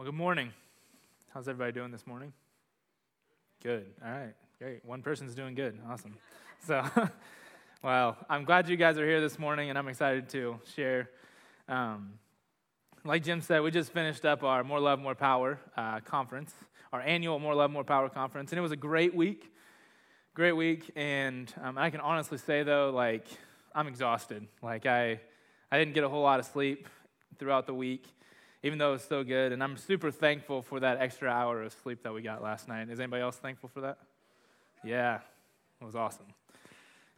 Well, good morning. How's everybody doing this morning? Good. All right. Great. One person's doing good. Awesome. So, well, I'm glad you guys are here this morning, and I'm excited to share. Um, like Jim said, we just finished up our More Love, More Power uh, conference, our annual More Love, More Power conference, and it was a great week. Great week, and um, I can honestly say though, like I'm exhausted. Like I, I didn't get a whole lot of sleep throughout the week even though it's so good. And I'm super thankful for that extra hour of sleep that we got last night. Is anybody else thankful for that? Yeah, it was awesome.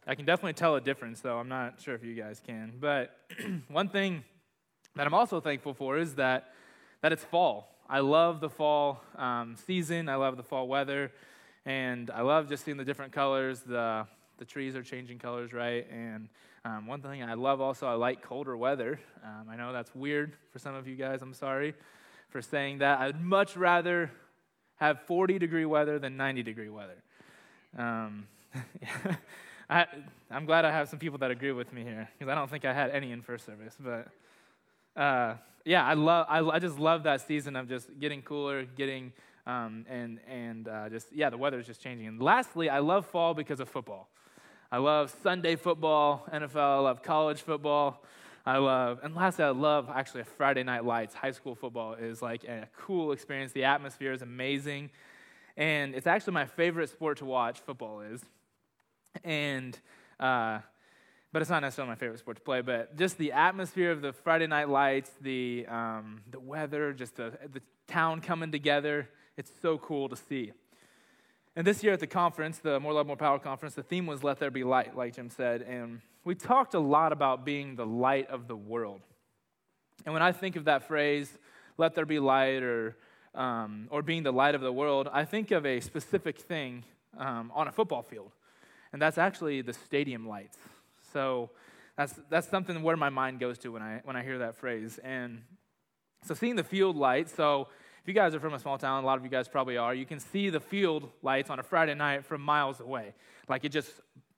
I can definitely tell a difference, though. I'm not sure if you guys can. But one thing that I'm also thankful for is that, that it's fall. I love the fall um, season, I love the fall weather, and I love just seeing the different colors. The, the trees are changing colors, right? And um, one thing I love also, I like colder weather. Um, I know that's weird for some of you guys. I'm sorry for saying that. I'd much rather have 40 degree weather than 90 degree weather. Um, I, am glad I have some people that agree with me here because I don't think I had any in first service. But uh, yeah, I love. I, I, just love that season of just getting cooler, getting um, and and uh, just yeah, the weather is just changing. And lastly, I love fall because of football. I love Sunday football, NFL, I love college football. I love, and lastly, I love actually Friday night lights. High school football is like a cool experience. The atmosphere is amazing. And it's actually my favorite sport to watch, football is. And, uh, but it's not necessarily my favorite sport to play, but just the atmosphere of the Friday night lights, the, um, the weather, just the, the town coming together, it's so cool to see. And this year at the conference, the More Love, More Power conference, the theme was Let There Be Light, like Jim said. And we talked a lot about being the light of the world. And when I think of that phrase, let there be light, or, um, or being the light of the world, I think of a specific thing um, on a football field. And that's actually the stadium lights. So that's, that's something where my mind goes to when I, when I hear that phrase. And so seeing the field lights, so if you guys are from a small town, a lot of you guys probably are, you can see the field lights on a Friday night from miles away. Like it just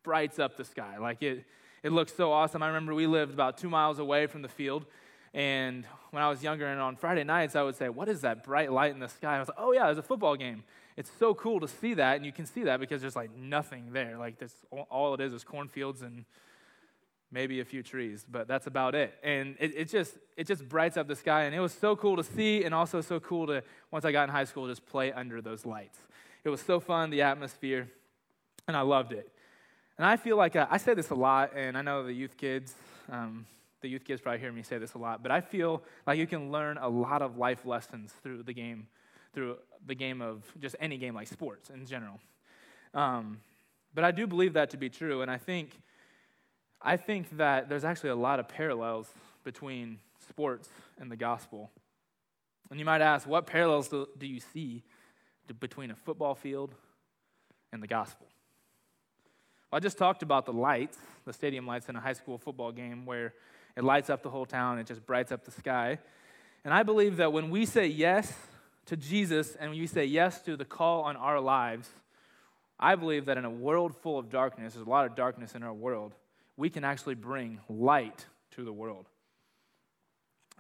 brights up the sky. Like it, it looks so awesome. I remember we lived about two miles away from the field. And when I was younger and on Friday nights, I would say, What is that bright light in the sky? I was like, Oh, yeah, there's a football game. It's so cool to see that. And you can see that because there's like nothing there. Like, this, all it is is cornfields and maybe a few trees, but that's about it. And it, it, just it just brights up the sky, and it was so cool to see, and also so cool to once I got in high school just play under those lights. It was so fun, the atmosphere, and I loved it. And I feel like I, uh, I say this a lot, and I know the youth kids. Um, the youth kids probably hear me say this a lot, but I feel like you can learn a lot of life lessons through the game, through the game of just any game like sports in general. Um, but I do believe that to be true, and I think I think that there's actually a lot of parallels between sports and the gospel. And you might ask, what parallels do, do you see between a football field and the gospel? Well, I just talked about the lights, the stadium lights in a high school football game where it lights up the whole town, it just brights up the sky. And I believe that when we say yes to Jesus and when we say yes to the call on our lives, I believe that in a world full of darkness, there's a lot of darkness in our world, we can actually bring light to the world.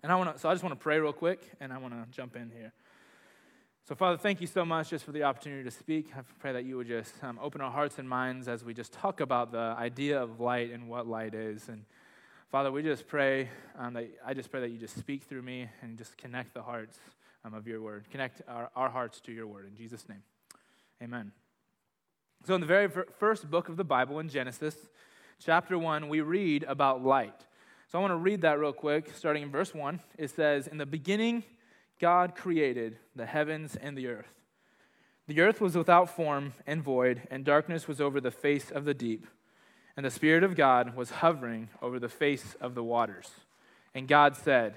And I want to, so I just want to pray real quick, and I want to jump in here. So, Father, thank you so much just for the opportunity to speak. I pray that you would just um, open our hearts and minds as we just talk about the idea of light and what light is. And Father, we just pray um, that I just pray that you just speak through me and just connect the hearts um, of your word, connect our, our hearts to your word. In Jesus' name, Amen. So, in the very first book of the Bible, in Genesis, chapter 1, we read about light. So I want to read that real quick, starting in verse 1. It says, In the beginning, God created the heavens and the earth. The earth was without form and void, and darkness was over the face of the deep. And the Spirit of God was hovering over the face of the waters. And God said,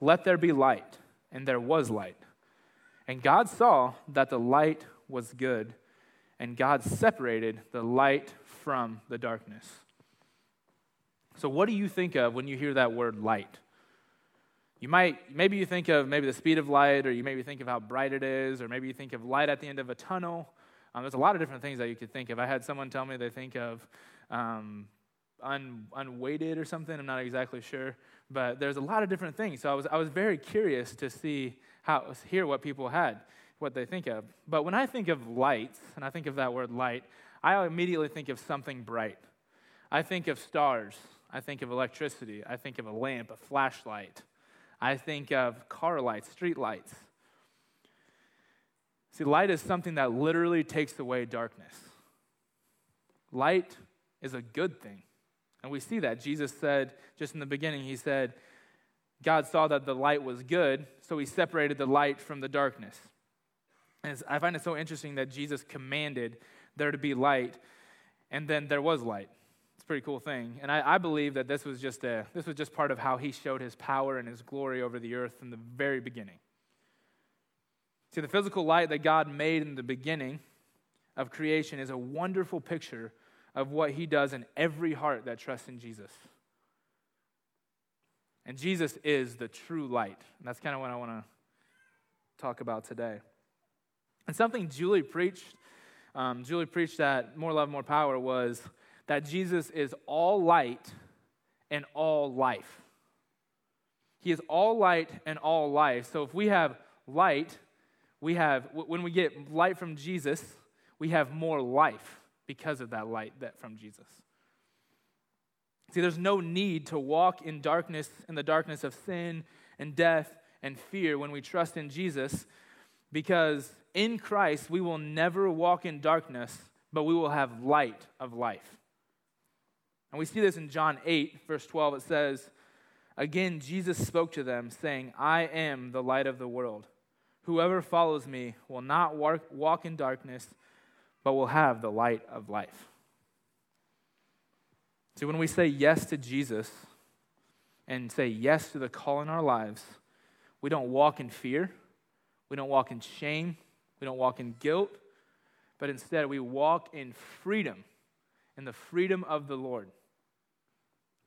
Let there be light. And there was light. And God saw that the light was good, and God separated the light from the darkness. So, what do you think of when you hear that word light? You might, maybe you think of maybe the speed of light, or you maybe think of how bright it is, or maybe you think of light at the end of a tunnel. Um, there's a lot of different things that you could think of. I had someone tell me they think of um, un, unweighted or something. I'm not exactly sure, but there's a lot of different things. So I was, I was very curious to see how, hear what people had, what they think of. But when I think of lights, and I think of that word light, I immediately think of something bright. I think of stars. I think of electricity. I think of a lamp, a flashlight. I think of car lights, street lights. See, light is something that literally takes away darkness. Light is a good thing. And we see that. Jesus said, just in the beginning, He said, God saw that the light was good, so He separated the light from the darkness. And I find it so interesting that Jesus commanded there to be light, and then there was light. Pretty cool thing. And I, I, believe that this was, just a, this was just part of how he showed his power and his glory over the earth from the very beginning. See, the physical light that God made in the beginning of creation is a wonderful picture of what he does in every heart that trusts in Jesus. And Jesus is the true light. And that's kind of what I want to talk about today. And something Julie preached, um, Julie preached that More Love, More Power was that Jesus is all light and all life. He is all light and all life. So if we have light, we have, when we get light from Jesus, we have more life because of that light that from Jesus. See, there's no need to walk in darkness, in the darkness of sin and death and fear when we trust in Jesus, because in Christ we will never walk in darkness, but we will have light of life. And we see this in John 8, verse 12. It says, Again, Jesus spoke to them, saying, I am the light of the world. Whoever follows me will not walk in darkness, but will have the light of life. See, when we say yes to Jesus and say yes to the call in our lives, we don't walk in fear, we don't walk in shame, we don't walk in guilt, but instead we walk in freedom, in the freedom of the Lord.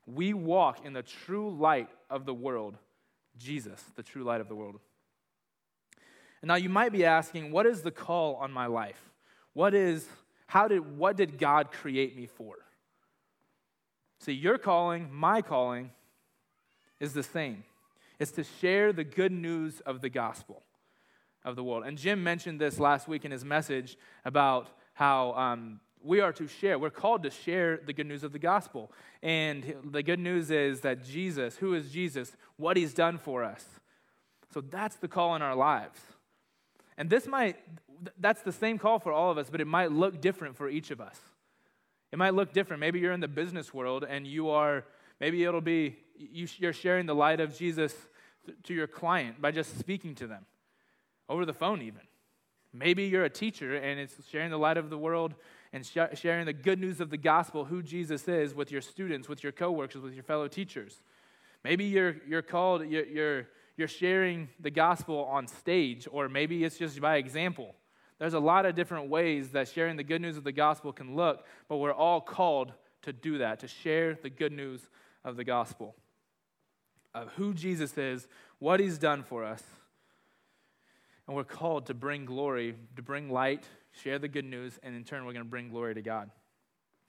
We walk in the true light of the world, Jesus, the true light of the world. And now you might be asking, what is the call on my life? What is, how did, what did God create me for? See, your calling, my calling, is the same. It's to share the good news of the gospel of the world. And Jim mentioned this last week in his message about how um, we are to share. We're called to share the good news of the gospel. And the good news is that Jesus, who is Jesus, what he's done for us. So that's the call in our lives. And this might, that's the same call for all of us, but it might look different for each of us. It might look different. Maybe you're in the business world and you are, maybe it'll be, you're sharing the light of Jesus to your client by just speaking to them over the phone, even. Maybe you're a teacher and it's sharing the light of the world and sharing the good news of the gospel, who Jesus is, with your students, with your coworkers, with your fellow teachers. Maybe you're, you're called, you're, you're you're sharing the gospel on stage, or maybe it's just by example. There's a lot of different ways that sharing the good news of the gospel can look, but we're all called to do that, to share the good news of the gospel, of who Jesus is, what he's done for us. And we're called to bring glory, to bring light, share the good news, and in turn, we're going to bring glory to God.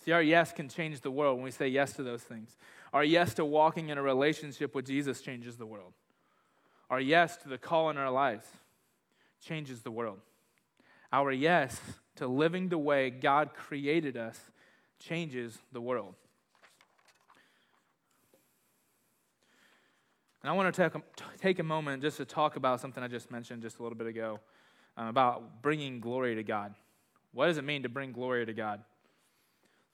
See, our yes can change the world when we say yes to those things. Our yes to walking in a relationship with Jesus changes the world. Our yes to the call in our lives changes the world. Our yes to living the way God created us changes the world. And I want to take a, take a moment just to talk about something I just mentioned just a little bit ago um, about bringing glory to God. What does it mean to bring glory to God?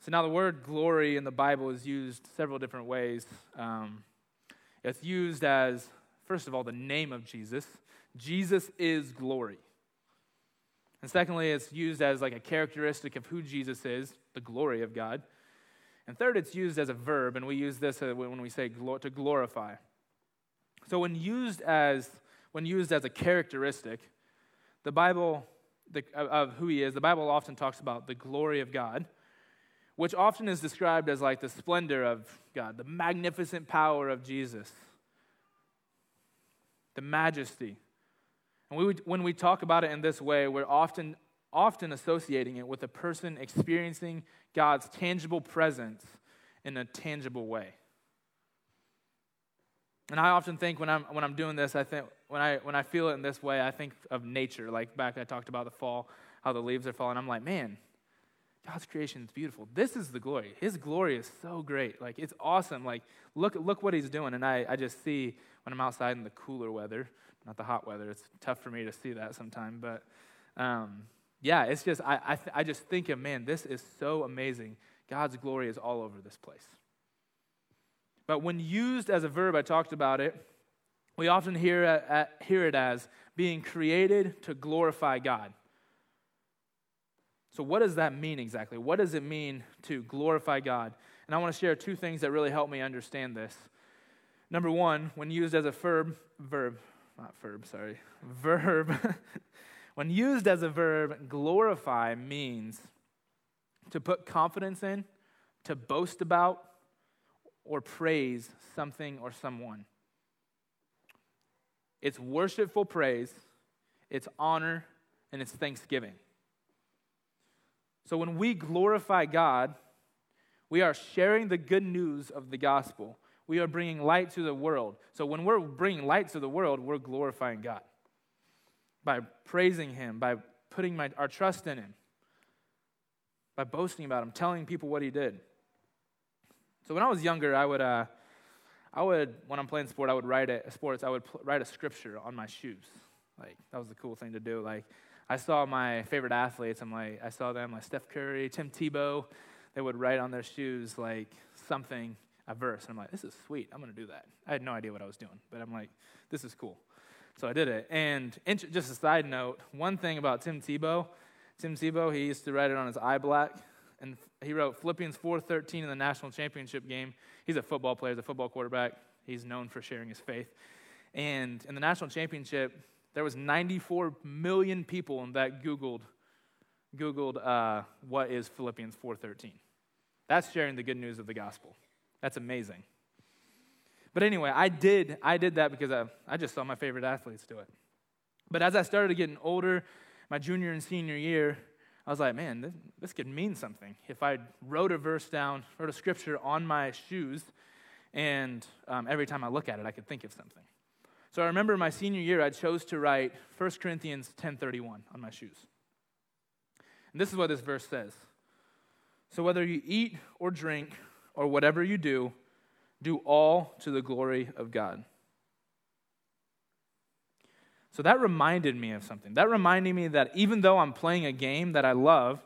So, now the word glory in the Bible is used several different ways. Um, it's used as First of all, the name of Jesus. Jesus is glory. And secondly, it's used as like a characteristic of who Jesus is, the glory of God. And third, it's used as a verb, and we use this uh, when we say to glorify. So when used as when used as a characteristic, the Bible the, of who he is, the Bible often talks about the glory of God, which often is described as like the splendor of God, the magnificent power of Jesus the majesty. And we would, when we talk about it in this way, we're often, often associating it with a person experiencing God's tangible presence in a tangible way. And I often think when I'm, when I'm doing this, I think when I, when I feel it in this way, I think of nature. Like back I talked about the fall, how the leaves are falling. I'm like, man, God's creation is beautiful. This is the glory. His glory is so great. Like it's awesome. Like look look what he's doing. And I, I just see when I'm outside in the cooler weather, not the hot weather. It's tough for me to see that sometimes. But um, yeah, it's just I I, th- I just think of man, this is so amazing. God's glory is all over this place. But when used as a verb, I talked about it. We often hear, uh, hear it as being created to glorify God. So, what does that mean exactly? What does it mean to glorify God? And I want to share two things that really help me understand this. Number one, when used as a verb, verb, not verb, sorry, verb, when used as a verb, glorify means to put confidence in, to boast about, or praise something or someone. It's worshipful praise, it's honor, and it's thanksgiving. So when we glorify God, we are sharing the good news of the gospel. We are bringing light to the world. So when we're bringing light to the world, we're glorifying God by praising Him, by putting my, our trust in Him, by boasting about Him, telling people what He did. So when I was younger, I would, uh, I would when I'm playing sport, I would write a sports. I would pl- write a scripture on my shoes. Like that was the cool thing to do. Like I saw my favorite athletes. I'm like, I saw them like Steph Curry, Tim Tebow. They would write on their shoes like something, a verse. And I'm like, this is sweet. I'm to do that. I had no idea what I was doing, but I'm like, this is cool. So I did it. And just a side note, one thing about Tim Tebow, Tim Tebow, he used to write it on his eye black. And he wrote Philippians 4.13 in the national championship game. He's a football player, he's a football quarterback. He's known for sharing his faith. And in the national championship, there was 94 million people that Googled, Googled uh, what is Philippians 4.13. That's sharing the good news of the gospel. That's amazing. But anyway, I did, I did that because I, I just saw my favorite athletes do it. But as I started getting older, my junior and senior year, I was like, man, this, this could mean something. If I wrote a verse down, wrote a scripture on my shoes, and um, every time I look at it, I could think of something. So I remember my senior year, I chose to write 1 Corinthians 10.31 on my shoes. And this is what this verse says. So whether you eat or drink or whatever you do, do all to the glory of God. So that reminded me of something. That reminded me that even though I'm playing a game that I love,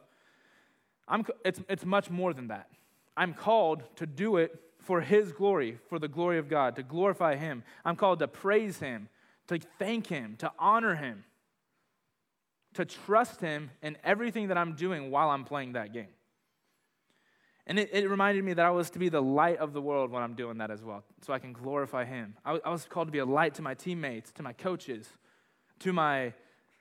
I'm, it's, it's much more than that. I'm called to do it for His glory, for the glory of God, to glorify Him. I'm called to praise Him, to thank Him, to honor Him, to trust Him in everything that I'm doing while I'm playing that game. And it, it, reminded me that I was to be the light of the world when I'm doing that as well, so I can glorify Him. I, I was called to be a light to my teammates, to my coaches, to, my,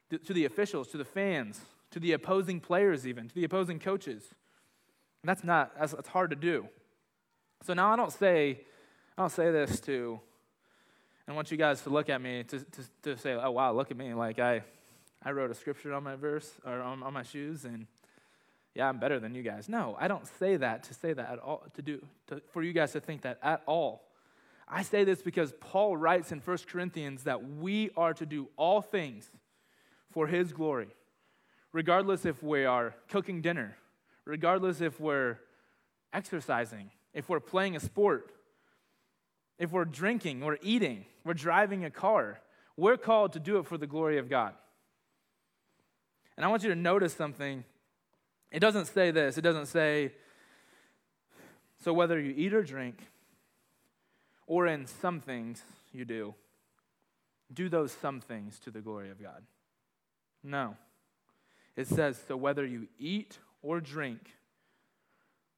to the officials, to the fans, to the opposing players, even, to the opposing coaches. And that's not, that's, that's hard to do. So now I don't say, I don't say this to, I want you guys to look at me to, to, to say, oh, wow, look at me. Like I, I wrote a scripture on my verse or on, on my shoes and yeah, I'm better than you guys. No, I don't say that to say that at all, to do, to, for you guys to think that at all. I say this because Paul writes in 1 Corinthians that we are to do all things for his glory, regardless if we are cooking dinner, regardless if we're exercising, if we're playing a sport, if we're drinking or eating, we're driving a car. We're called to do it for the glory of God. And I want you to notice something. It doesn't say this. It doesn't say, so whether you eat or drink, or in some things you do, do those some things to the glory of God. No. It says, so whether you eat or drink,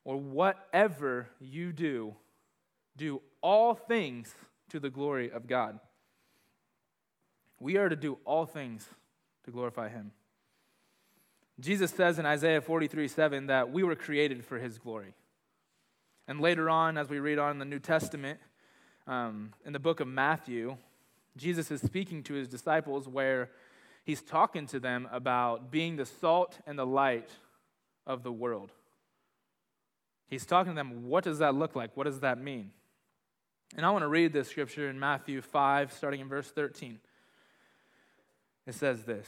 or whatever you do, do all things to the glory of God. We are to do all things to glorify Him. Jesus says in Isaiah 43 7 that we were created for His glory. And later on, as we read on in the New Testament, um, in the book of Matthew, Jesus is speaking to his disciples where he's talking to them about being the salt and the light of the world. He's talking to them, what does that look like? What does that mean? And I want to read this scripture in Matthew 5, starting in verse 13. It says this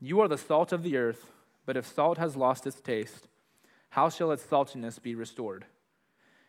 You are the salt of the earth, but if salt has lost its taste, how shall its saltiness be restored?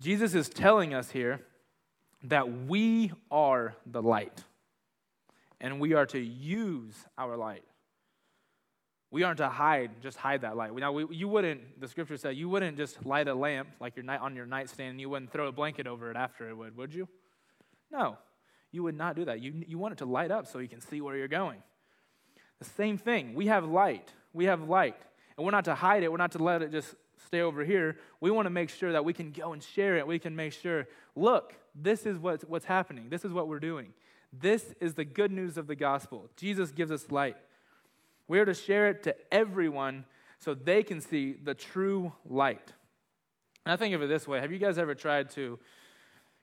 Jesus is telling us here that we are the light, and we are to use our light. We aren't to hide, just hide that light. Now, we, you wouldn't, the scripture said, you wouldn't just light a lamp like your night on your nightstand and you wouldn't throw a blanket over it after it would, would you? No, you would not do that. You, you want it to light up so you can see where you're going. The same thing. We have light. We have light. And we're not to hide it. We're not to let it just stay over here. We want to make sure that we can go and share it. We can make sure, look, this is what's, what's happening. This is what we're doing. This is the good news of the gospel. Jesus gives us light. We are to share it to everyone so they can see the true light. And I think of it this way Have you guys ever tried to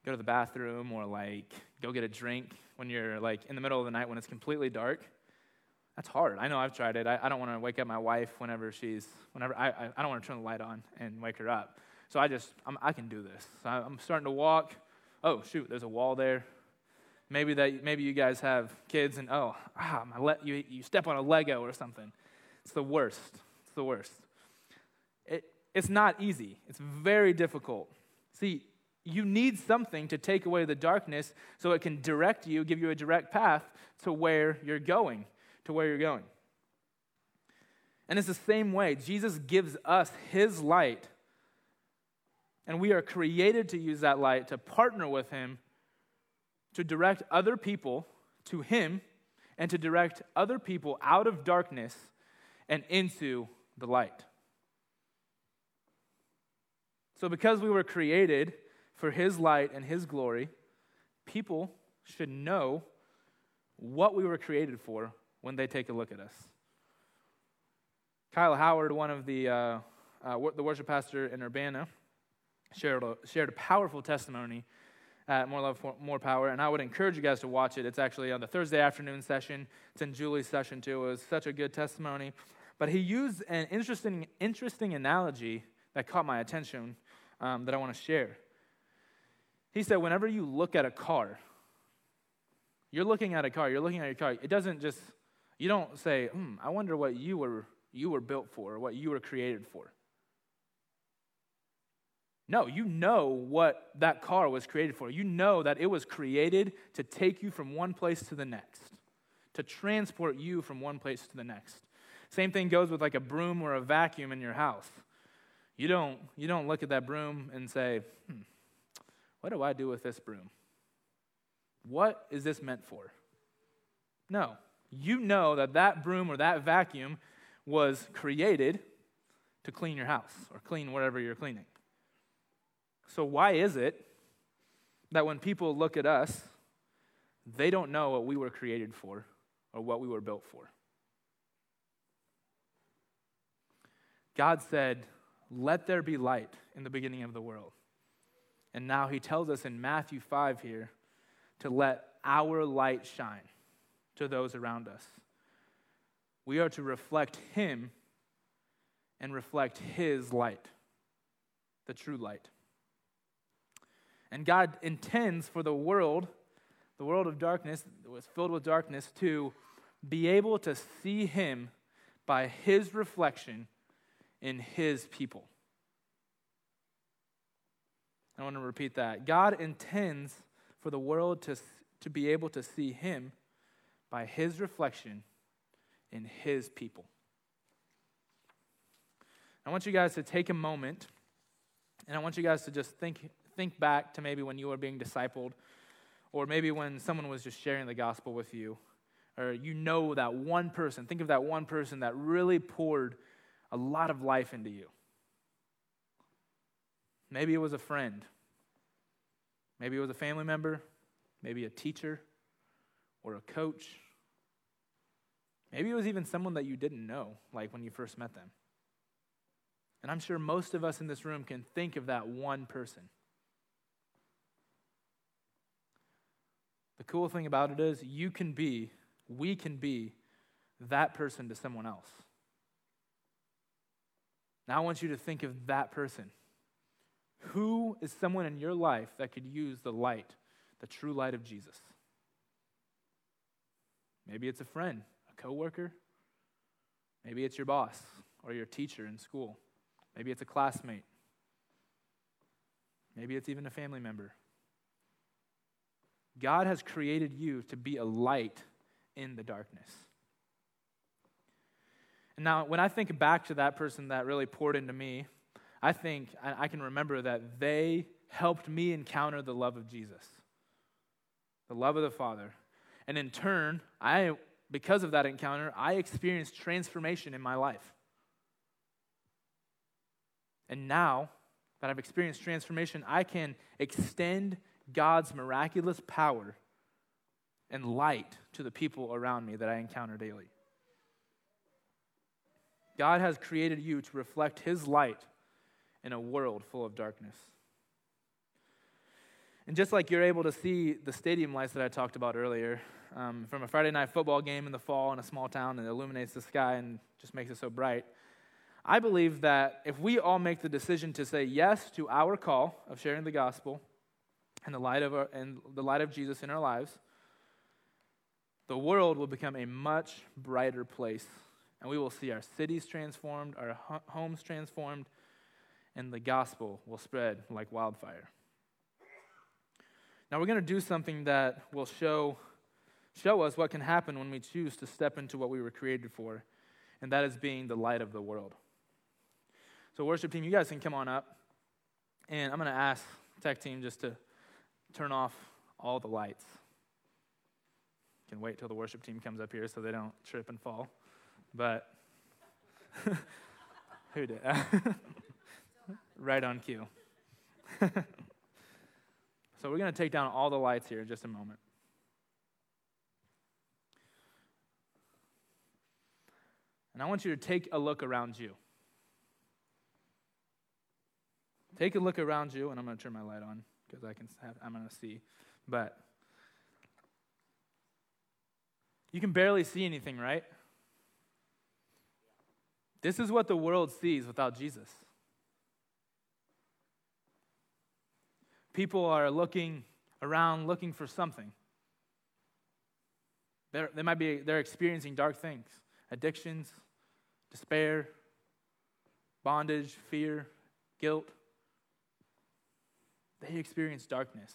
go to the bathroom or like go get a drink when you're like in the middle of the night when it's completely dark? That's hard. I know I've tried it. I, I don't want to wake up my wife whenever she's, whenever, I, I, I, don't want to turn the light on and wake her up. So I just, I'm, i can do this. So I'm starting to walk. Oh, shoot, there's a wall there. Maybe that, maybe you guys have kids and, oh, ah, my le- you, you step on a Lego or something. It's the worst. It's the worst. It, it's not easy. It's very difficult. See, you need something to take away the darkness so it can direct you, give you a direct path to where you're going to where you're going. And it's the same way. Jesus gives us his light, and we are created to use that light to partner with him to direct other people to him and to direct other people out of darkness and into the light. So, because we were created for his light and his glory, people should know what we were created for when they take a look at us. Kyle Howard, one of the, uh, uh, the worship pastor in Urbana, shared a, shared a powerful testimony at More Love, More Power, and I would encourage you guys to watch it. It's actually on the Thursday afternoon session. It's in Julie's session too. It was such a good testimony. But he used an interesting, interesting analogy that caught my attention um, that I want to share. He said, whenever you look at a car, you're looking at a car, you're looking at your car, it doesn't just you don't say, hmm, I wonder what you were, you were built for, or what you were created for. No, you know what that car was created for. You know that it was created to take you from one place to the next, to transport you from one place to the next. Same thing goes with like a broom or a vacuum in your house. You don't, you don't look at that broom and say, hmm, what do I do with this broom? What is this meant for? No you know that that broom or that vacuum was created to clean your house or clean whatever you're cleaning. So, why is it that when people look at us, they don't know what we were created for or what we were built for? God said, Let there be light in the beginning of the world. And now he tells us in Matthew 5 here to let our light shine to those around us. We are to reflect Him and reflect His light, the true light. And God intends for the world, the world of darkness, that was filled with darkness, to be able to see Him by His reflection in His people. I want to repeat that. God intends for the world to, to be able to see Him by his reflection in his people. I want you guys to take a moment and I want you guys to just think, think back to maybe when you were being discipled, or maybe when someone was just sharing the gospel with you, or you know that one person. Think of that one person that really poured a lot of life into you. Maybe it was a friend. Maybe it was a family member, maybe a teacher, or a coach. Maybe it was even someone that you didn't know, like when you first met them. And I'm sure most of us in this room can think of that one person. The cool thing about it is, you can be, we can be that person to someone else. Now I want you to think of that person. Who is someone in your life that could use the light, the true light of Jesus? Maybe it's a friend, coworker. Maybe it's your boss or your teacher in school. Maybe it's a classmate. Maybe it's even a family member. God has created you to be a light in the darkness. And now, when I think back to that person that really poured into me, I think I can remember that they helped me encounter the love of Jesus, the love of the Father. And in turn, I, because of that encounter, I experienced transformation in my life. And now that I've experienced transformation, I can extend God's miraculous power and light to the people around me that I encounter daily. God has created you to reflect His light in a world full of darkness. And just like you're able to see the stadium lights that I talked about earlier, um, from a Friday night football game in the fall in a small town that illuminates the sky and just makes it so bright, I believe that if we all make the decision to say yes to our call of sharing the gospel and the light of, our, and the light of Jesus in our lives, the world will become a much brighter place and we will see our cities transformed, our homes transformed, and the gospel will spread like wildfire. Now, we're going to do something that will show, show us what can happen when we choose to step into what we were created for, and that is being the light of the world. So, worship team, you guys can come on up, and I'm going to ask tech team just to turn off all the lights. Can wait till the worship team comes up here so they don't trip and fall. But who did? right on cue. so we're going to take down all the lights here in just a moment. And I want you to take a look around you. Take a look around you, and I'm going to turn my light on because I can have, I'm going to see. But you can barely see anything, right? This is what the world sees without Jesus. People are looking around looking for something. They're, they might be they're experiencing dark things, addictions, despair, bondage, fear, guilt. They experience darkness.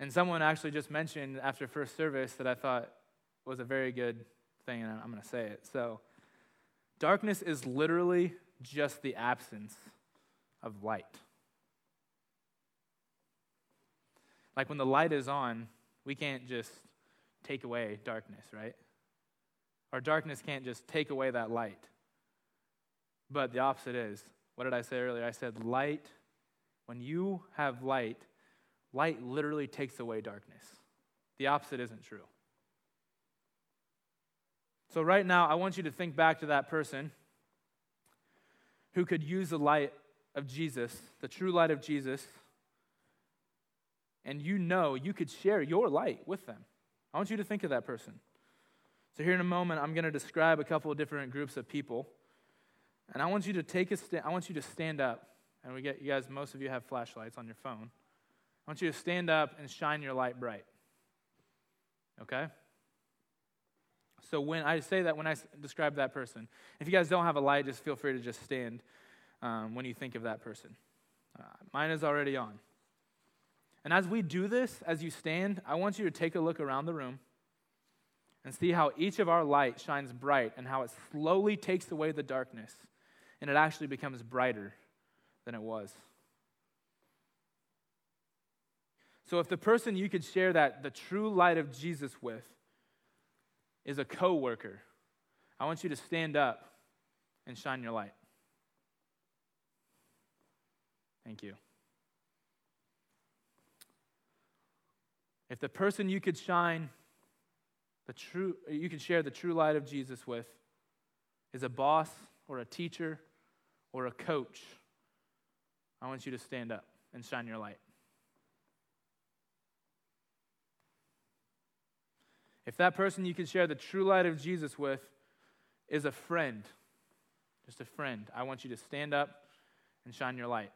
And someone actually just mentioned after first service that I thought was a very good thing, and I'm going to say it. So, Darkness is literally just the absence of light. Like when the light is on, we can't just take away darkness, right? Our darkness can't just take away that light. But the opposite is what did I say earlier? I said light, when you have light, light literally takes away darkness. The opposite isn't true. So, right now, I want you to think back to that person who could use the light of Jesus, the true light of Jesus, and you know you could share your light with them. I want you to think of that person. So, here in a moment, I'm going to describe a couple of different groups of people. And I want you to take a stand, I want you to stand up. And we get you guys, most of you have flashlights on your phone. I want you to stand up and shine your light bright. Okay? So when I say that, when I describe that person, if you guys don't have a light, just feel free to just stand um, when you think of that person. Uh, mine is already on. And as we do this, as you stand, I want you to take a look around the room and see how each of our light shines bright and how it slowly takes away the darkness and it actually becomes brighter than it was. So if the person you could share that the true light of Jesus with is a coworker, I want you to stand up and shine your light. Thank you. If the person you could shine the true, you could share the true light of Jesus with is a boss or a teacher or a coach, I want you to stand up and shine your light. If that person you could share the true light of Jesus with is a friend, just a friend, I want you to stand up and shine your light.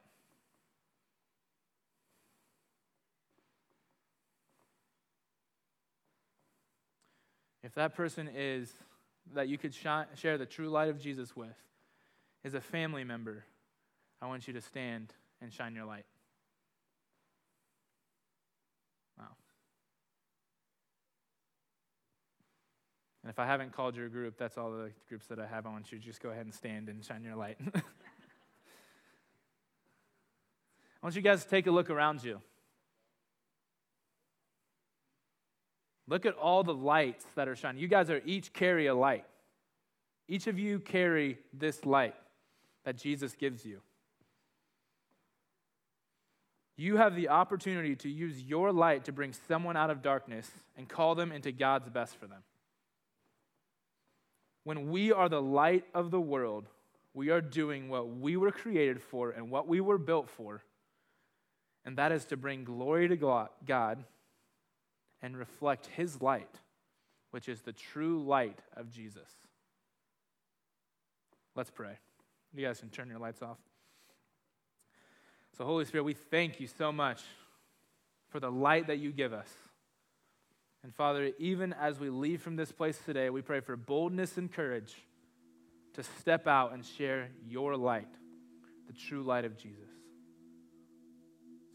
If that person is that you could share the true light of Jesus with is a family member, I want you to stand and shine your light. Wow. And if I haven't called your group, that's all the groups that I have. I want you to just go ahead and stand and shine your light. I want you guys to take a look around you. Look at all the lights that are shining. You guys are each carry a light. Each of you carry this light that Jesus gives you. You have the opportunity to use your light to bring someone out of darkness and call them into God's best for them. When we are the light of the world, we are doing what we were created for and what we were built for, and that is to bring glory to God and reflect His light, which is the true light of Jesus. Let's pray. You guys can turn your lights off. So, Holy Spirit, we thank you so much for the light that you give us. And Father, even as we leave from this place today, we pray for boldness and courage to step out and share your light, the true light of Jesus.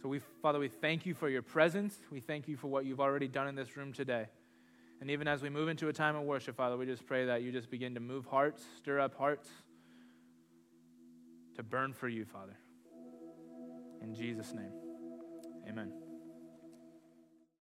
So, we, Father, we thank you for your presence. We thank you for what you've already done in this room today. And even as we move into a time of worship, Father, we just pray that you just begin to move hearts, stir up hearts to burn for you, Father. In Jesus' name, amen.